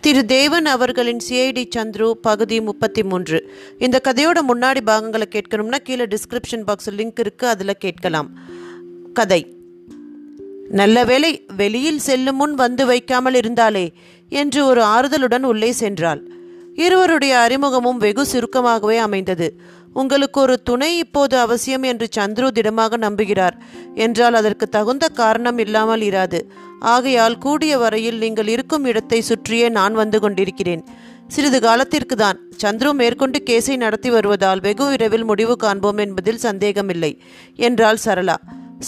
திரு தேவன் அவர்களின் சிஐடி சந்துரு பகுதி முப்பத்தி மூன்று. இந்த கதையோட முன்னாடி பாகங்களை கேட்கணும்னா கீழே டிஸ்கிரிப்ஷன் பாக்ஸ் லிங்க் இருக்குது அதில் கேட்கலாம். கதை. நல்ல வேளை வெளியில் செல்லும் முன் வந்து வைக்காமல் இருந்தாலே என்று ஒரு ஆறுதலுடன் உள்ளே சென்றாள். இருவருடைய அறிமுகமும் வெகு சுருக்கமாகவே அமைந்தது. உங்களுக்கு ஒரு துணை இப்போது அவசியம் என்று சந்துரு திடமாக நம்புகிறார். என்றால் அதற்கு தகுந்த காரணம் இல்லாமல் இராது. ஆகையால் கூடிய வரையில் நீங்கள் இருக்கும் இடத்தை சுற்றியே நான் வந்து கொண்டிருக்கிறேன். சிறிது காலத்திற்கு தான் சந்துரு மேற்கொண்டு கேஸை நடத்தி வருவதால் வெகு விரைவில் முடிவு காண்போம் என்பதில் சந்தேகமில்லை என்றாள் சரளா.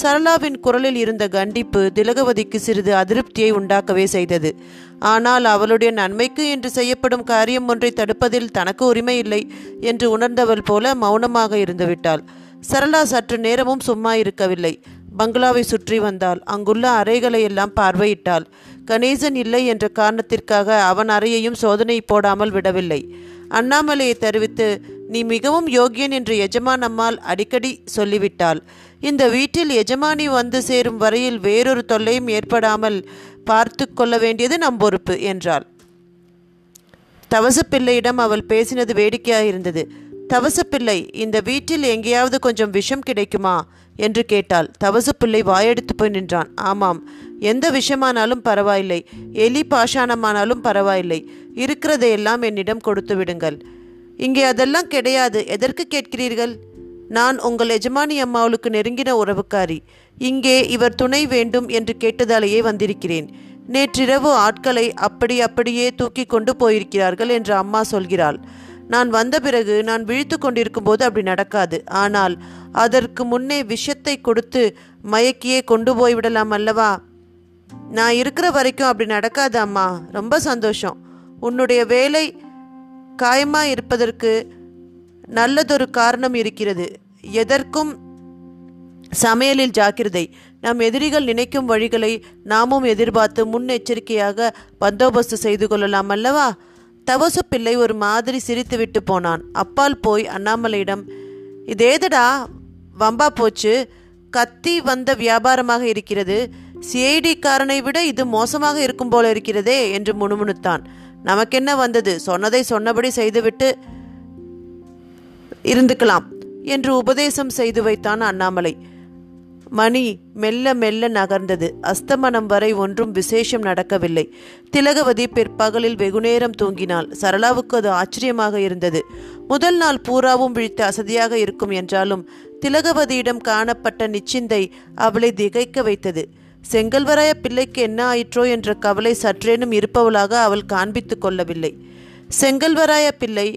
சரளாவின் குரலில் இருந்த கண்டிப்பு திலகவதிக்கு சிறிது அதிருப்தியை உண்டாக்கவே செய்தது. ஆனால் அவளுடைய நன்மைக்கு என்று செய்யப்படும் காரியம் ஒன்றை தடுப்பதில் தனக்கு உரிமை இல்லை என்று உணர்ந்தவள் போல மௌனமாக இருந்துவிட்டாள். சரளா சற்று நேரமும் சும்மா இருக்கவில்லை. பங்களாவை சுற்றி வந்தாள். அங்குள்ள அறைகளை எல்லாம் பார்வையிட்டாள். கணேசன் இல்லை என்ற காரணத்திற்காக அவன் அறையையும் சோதனை போடாமல் விடவில்லை. அண்ணாமலையை தெரிவித்து நீ மிகவும் யோகியன் என்று எஜமான் அம்மாள் அடிக்கடி சொல்லிவிட்டாள். இந்த வீட்டில் எஜமானி வந்து சேரும் வரையில் வேறொரு தொல்லையும் ஏற்படாமல் பார்த்து கொள்ள வேண்டியது நம் பொறுப்பு என்றாள். தவசப்பிள்ளையிடம் அவள் பேசினது வேடிக்கையாக இருந்தது தவசப்பிள்ளை இந்த வீட்டில் எங்கேயாவது கொஞ்சம் விஷம் கிடைக்குமா? என்று கேட்டாள். தவசப்பிள்ளை வாயெடுத்து போய் நின்றான். ஆமாம். எந்த விஷமானாலும் பரவாயில்லை. எலி பாஷாணமானாலும் பரவாயில்லை. இருக்கிறதையெல்லாம் என்னிடம் கொடுத்து விடுங்கள். இங்கே அதெல்லாம் கிடையாது. எதற்கு கேட்கிறீர்கள்? நான் உங்கள் எஜமானி அம்மாவுக்கு நெருங்கின உறவுக்காரி. இங்கே இவர் துணை வேண்டும் என்று கேட்டதாலேயே வந்திருக்கிறேன். நேற்றிரவு ஆட்களை அப்படி அப்படியே தூக்கி கொண்டு போயிருக்கிறார்கள் என்று அம்மா சொல்கிறாள். நான் வந்த பிறகு நான் விழித்து கொண்டிருக்கும் போது அப்படி நடக்காது. ஆனால் அதற்கு முன்னே விஷத்தை கொடுத்து மயக்கியே கொண்டு போய்விடலாம் அல்லவா? நான் இருக்கிற வரைக்கும் அப்படி நடக்காது அம்மா. ரொம்ப சந்தோஷம். உன்னுடைய வேலை காயமா இருப்பதற்கு நல்லதொரு காரணம் இருக்கிறது. எதற்கும் சமையலில் ஜாக்கிரதை. நம் எதிரிகள் நினைக்கும் வழிகளை நாமும் எதிர்பார்த்து முன்னெச்சரிக்கையாக பந்தோபஸ்து செய்து கொள்ளலாம் அல்லவா? தவசு பிள்ளை ஒரு மாதிரி சிரித்துவிட்டு போனான். அப்பால் போய் அண்ணாமலையிடம் இதேதடா வம்பா போச்சு. கத்தி வந்த வியாபாரமாக இருக்கிறது. சிஐடி காரனை விட இது மோசமாக இருக்கும் போல இருக்கிறதே என்று முணுமுணுத்தான். நமக்கென்ன வந்தது? சொன்னதை சொன்னபடி செய்துவிட்டு இருந்துக்கலாம் என்று உபதேசம் செய்து வைத்தான் அண்ணாமலை. மணி மெல்ல மெல்ல நகர்ந்தது. அஸ்தமனம் வரை ஒன்றும் விசேஷம் நடக்கவில்லை. திலகவதி பிற்பகலில் வெகுநேரம் தூங்கினாள். சரளாவுக்கு அது ஆச்சரியமாக இருந்தது. முதல் நாள் பூராவும் விழித்து அசதியாக இருக்கும் என்றாலும் திலகவதியிடம் காணப்பட்ட நிச்சிந்தை அவளை திகைக்க வைத்தது. செங்கல்வராய பிள்ளைக்கு என்ன ஆயிற்றோ என்ற கவலை சற்றேனும் இருப்பவளாக அவள் காண்பித்து கொள்ளவில்லை. செங்கல்வராய பிள்ளை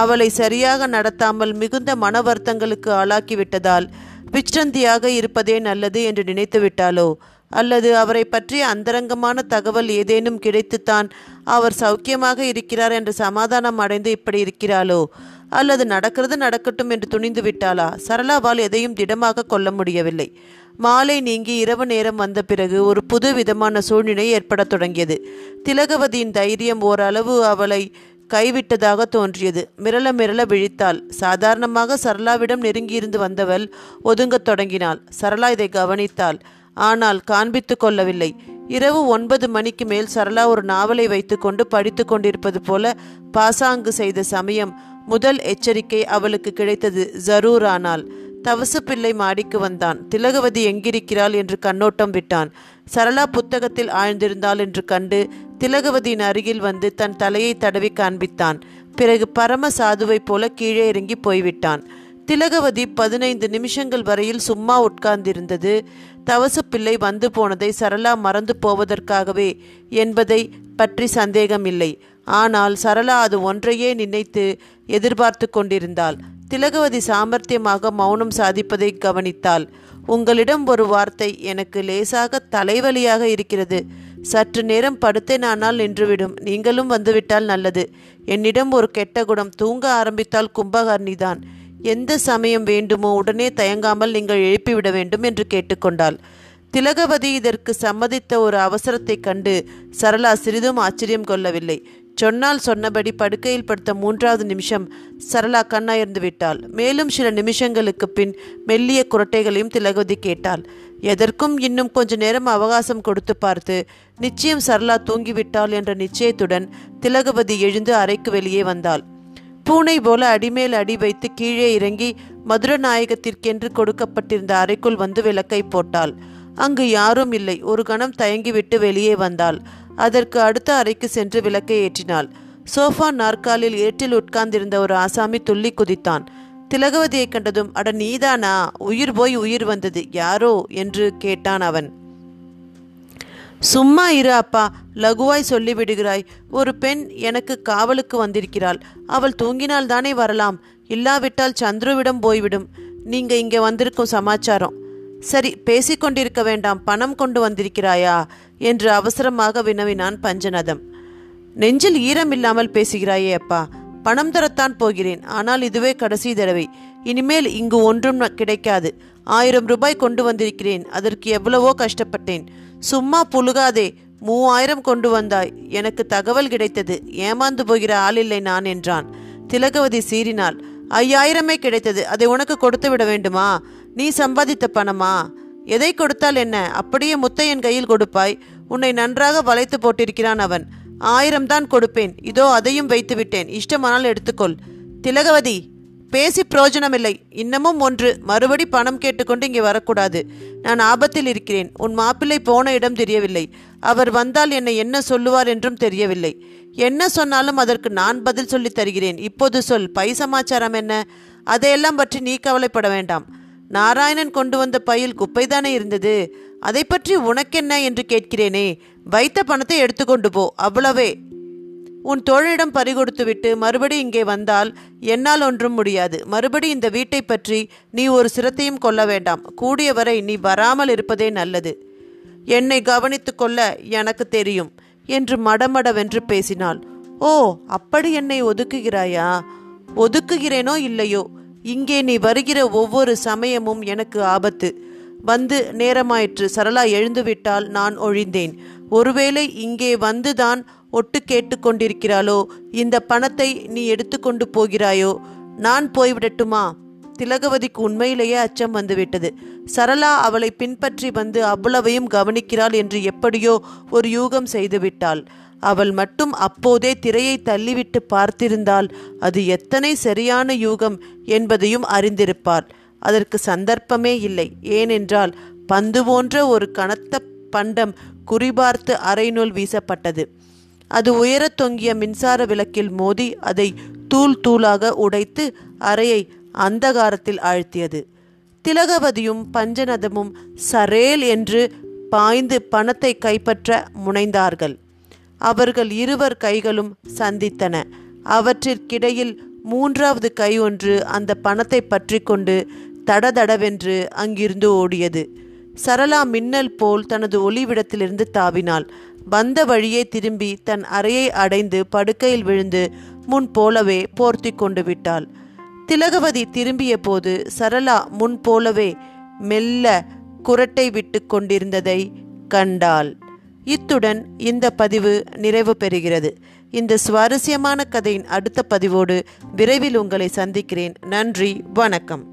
அவளை சரியாக நடத்தாமல் மிகுந்த மன வருத்தங்களுக்கு ஆளாக்கிவிட்டதால் விச்சந்தியாக இருப்பதே நல்லது என்று நினைத்துவிட்டாலோ? அல்லது அவரை பற்றிய அந்தரங்கமான தகவல் ஏதேனும் கிடைத்துத்தான் அவர் சௌக்கியமாக இருக்கிறார் என்று சமாதானம் அடைந்து இப்படி இருக்கிறாளோ அல்லது நடக்கிறது நடக்கட்டும் என்று துணிந்து விட்டாளா சரளாவால் எதையும் திடமாக கொள்ள முடியவில்லை. மாலை நீங்கி இரவு நேரம் வந்த பிறகு ஒரு புது விதமான சூழ்நிலை ஏற்படத் தொடங்கியது. திலகவதியின் தைரியம் ஓரளவு அவளை கைவிட்டதாக தோன்றியது. மிரள மிரள விழித்தாள். சாதாரணமாக சரளாவிடம் நெருங்கியிருந்து வந்தவள் ஒதுங்கத் தொடங்கினாள். சரளா இதை கவனித்தாள். ஆனால் காண்பித்து கொள்ளவில்லை. இரவு ஒன்பது மணிக்கு மேல் சரளா ஒரு நாவலை வைத்துக்கொண்டு படித்து கொண்டிருப்பது போல பாசாங்கு செய்த சமயம் முதல் எச்சரிக்கை அவளுக்கு கிடைத்தது. ஜரூர் ஆனால் தவசு பிள்ளை மாடிக்கு வந்தான். திலகவதி எங்கிருக்கிறாள்? என்று கண்ணோட்டம் விட்டான். சரளா புத்தகத்தில் ஆழ்ந்திருந்தாள் என்று கண்டு திலகவதியின் அருகில் வந்து தன் தலையை தடவி காண்பித்தான். பிறகு பரம சாதுவைப் போல கீழே இறங்கி போய்விட்டான். திலகவதி பதினைந்து நிமிஷங்கள் வரையில் சும்மா உட்கார்ந்திருந்தது. தவசு பிள்ளை வந்து போனதை சரளா மறந்து போவதற்காகவே என்பதை பற்றி சந்தேகமில்லை. ஆனால் சரளா அது ஒன்றையே நினைத்து எதிர்பார்த்து கொண்டிருந்தாள். திலகவதி சாமர்த்தியமாக மௌனம் சாதிப்பதை கவனித்தாள். உங்களிடம் ஒரு வார்த்தை எனக்கு லேசாக தலைவலியாக இருக்கிறது. சற்று நேரம் படுத்தேன் ஆனால் நின்றுவிடும். நீங்களும் வந்துவிட்டால் நல்லது. என்னிடம் ஒரு கெட்ட குணம் தூங்க ஆரம்பித்தால் கும்பகர்ணிதான் எந்த சமயம் வேண்டுமோ உடனே தயங்காமல் நீங்கள் எழுப்பிவிட வேண்டும் என்று கேட்டுக்கொண்டாள். திலகவதி இதற்கு சம்மதித்த ஒரு அவசரத்தை கண்டு சரளா சிறிதும் ஆச்சரியம் கொள்ளவில்லை. சொன்னால் சொன்னபடி படுக்கையில் படுத்த மூன்றாவது நிமிஷம் சரளா கண்ணாயிருந்து விட்டாள். மேலும் சில நிமிஷங்களுக்கு பின் மெல்லிய குரட்டைகளையும் திலகவதி கேட்டாள். எதற்கும் இன்னும் கொஞ்ச நேரம் அவகாசம் கொடுத்து பார்த்து நிச்சயம் சரளா தூங்கிவிட்டாள் என்ற நிச்சயத்துடன் திலகவதி எழுந்து அறைக்கு வெளியே வந்தாள். பூனை போல அடிமேல் அடி வைத்து கீழே இறங்கி மதுரநாயகத்திற்கென்று கொடுக்கப்பட்டிருந்த அறைக்குள் வந்து விளக்கை போட்டாள். அங்கு யாரும் இல்லை. ஒரு கணம் தயங்கிவிட்டு வெளியே வந்தாள். அதற்கு அடுத்த அறைக்கு சென்று விளக்கை ஏற்றினாள். சோஃபா நாற்காலில் ஏற்றில் உட்கார்ந்திருந்த ஒரு ஆசாமி துள்ளி குதித்தான். திலகவதியை கண்டதும் அட நீதானா? உயிர் போய் உயிர் வந்தது. யாரோ? என்று கேட்டான் அவன். சும்மா இரு அப்பா. லகுவாய் சொல்லிவிடுகிறாய் ஒரு பெண் எனக்கு காவலுக்கு வந்திருக்கிறாள். அவள் தூங்கினால் தானே வரலாம். இல்லாவிட்டால் சந்துருவிடம் போய்விடும். நீங்க இங்கே வந்திருக்கும் சமாச்சாரம். சரி பேசிக்கொண்டிருக்க வேண்டாம் பணம் கொண்டு வந்திருக்கிறாயா? என்று அவசரமாக வினவினான் பஞ்சநதம். நெஞ்சில் ஈரம் இல்லாமல் பேசுகிறாயே அப்பா பணம் தரத்தான் போகிறேன் ஆனால் இதுவே கடைசி தடவை. இனிமேல் இங்கு ஒன்றும் கிடைக்காது. ஆயிரம் ரூபாய் கொண்டு வந்திருக்கிறேன் அதற்கு எவ்வளவோ கஷ்டப்பட்டேன். சும்மா புழுகாதே மூவாயிரம் கொண்டு வந்தாய் எனக்கு தகவல் கிடைத்தது ஏமாந்து போகிற ஆளில்லை நான் என்றான். திலகவதி சீறினாள். ஐயாயிரமே கிடைத்தது அதை உனக்கு கொடுத்து விட வேண்டுமா? நீ சம்பாதித்த பணமா? எதை கொடுத்தால் என்ன? அப்படியே முத்தையன் கையில் கொடுப்பாய். உன்னை நன்றாக வளைத்து போட்டிருக்கிறான் அவன். ஆயிரம் தான் கொடுப்பேன். இதோ அதையும் வைத்து விட்டேன். இஷ்டமானால் எடுத்துக்கொள். திலகவதி பேசி பிரயோஜனமில்லை. இன்னமும் ஒன்று. மறுபடி பணம் கேட்டுக்கொண்டு இங்கே வரக்கூடாது. நான் ஆபத்தில் இருக்கிறேன். உன் மாப்பிள்ளை போன இடம் தெரியவில்லை. அவர் வந்தால் என்னை என்ன சொல்லுவார் என்றும் தெரியவில்லை. என்ன சொன்னாலும் அதற்கு நான் பதில் சொல்லித் தருகிறேன். இப்போது சொல். பை சமாச்சாரம் என்ன? அதையெல்லாம் பற்றி நீ கவலைப்பட வேண்டாம். நாராயணன் கொண்டு வந்த பையில் குப்பைதானே இருந்தது? அதை பற்றி உனக்கென்ன என்று கேட்கிறேனே. வைத்த பணத்தை எடுத்துக்கொண்டு போ அவ்வளவே. உன் தோழிடம் பறிகொடுத்துவிட்டு மறுபடி இங்கே வந்தால் என்னால் ஒன்றும் முடியாது. மறுபடி இந்த வீட்டை பற்றி நீ ஒரு சிரத்தையும் கொள்ள வேண்டாம். கூடியவரை நீ வராமல் இருப்பதே நல்லது. என்னை கவனித்து கொள்ள எனக்கு தெரியும் என்று மடமடவென்று பேசினாள். ஓ அப்படி என்னை ஒதுக்குகிறாயா? ஒதுக்குகிறேனோ இல்லையோ? இங்கே நீ வருகிற ஒவ்வொரு சமயமும் எனக்கு ஆபத்து. வந்து நேரமாயிற்று. சரளா எழுந்துவிட்டால் நான் ஒழிந்தேன். ஒருவேளை இங்கே வந்துதான் ஒட்டு கேட்டுக்கொண்டிருக்கிறாளோ இந்த பணத்தை நீ எடுத்துக்கொண்டு போகிறாயோ? நான் போய்விடட்டுமா? திலகவதிக்கு உண்மையிலேயே அச்சம் வந்துவிட்டது. சரளா அவளை பின்பற்றி வந்து அவ்வளவையும் கவனிக்கிறாள் என்று எப்படியோ ஒரு யூகம் செய்துவிட்டாள். அவள் மட்டும் அப்போதே திரையை தள்ளிவிட்டு பார்த்திருந்தால் அது எத்தனை சரியான யூகம் என்பதையும் அறிந்திருப்பாள். அதற்கு சந்தர்ப்பமே இல்லை. ஏனென்றால் பந்து போன்ற ஒரு கனத்த பண்டம் குறிபார்த்து அரைநூல் வீசப்பட்டது. அது உயரத் தொங்கிய மின்சார விளக்கில் மோதி அதை தூள் தூளாக உடைத்து அறையை அந்தகாரத்தில் ஆழ்த்தியது. திலகவதியும் பஞ்சநதமும் சரேல் என்று பாய்ந்து பணத்தை கைப்பற்ற முனைந்தார்கள். அவர்கள் இருவர் கைகளும் சந்தித்தன. அவற்றிற்கிடையில் மூன்றாவது கை ஒன்று அந்த பணத்தை பற்றி கொண்டு தடதடவென்று அங்கிருந்து ஓடியது. சரளா மின்னல் போல் தனது ஒளிவிடத்திலிருந்து தாவினாள். வந்த வழியே திரும்பி தன் அறையை அடைந்து படுக்கையில் விழுந்து முன் போலவே போர்த்தி கொண்டு விட்டாள். திலகவதி திரும்பிய போது சரளா முன் போலவே மெல்ல குரட்டை விட்டு கொண்டிருந்ததை கண்டாள். இத்துடன் இந்த பதிவு நிறைவு பெறுகிறது. இந்த சுவாரஸ்யமான கதையின் அடுத்த பதிவோடு விரைவில் உங்களை சந்திக்கிறேன். நன்றி வணக்கம்.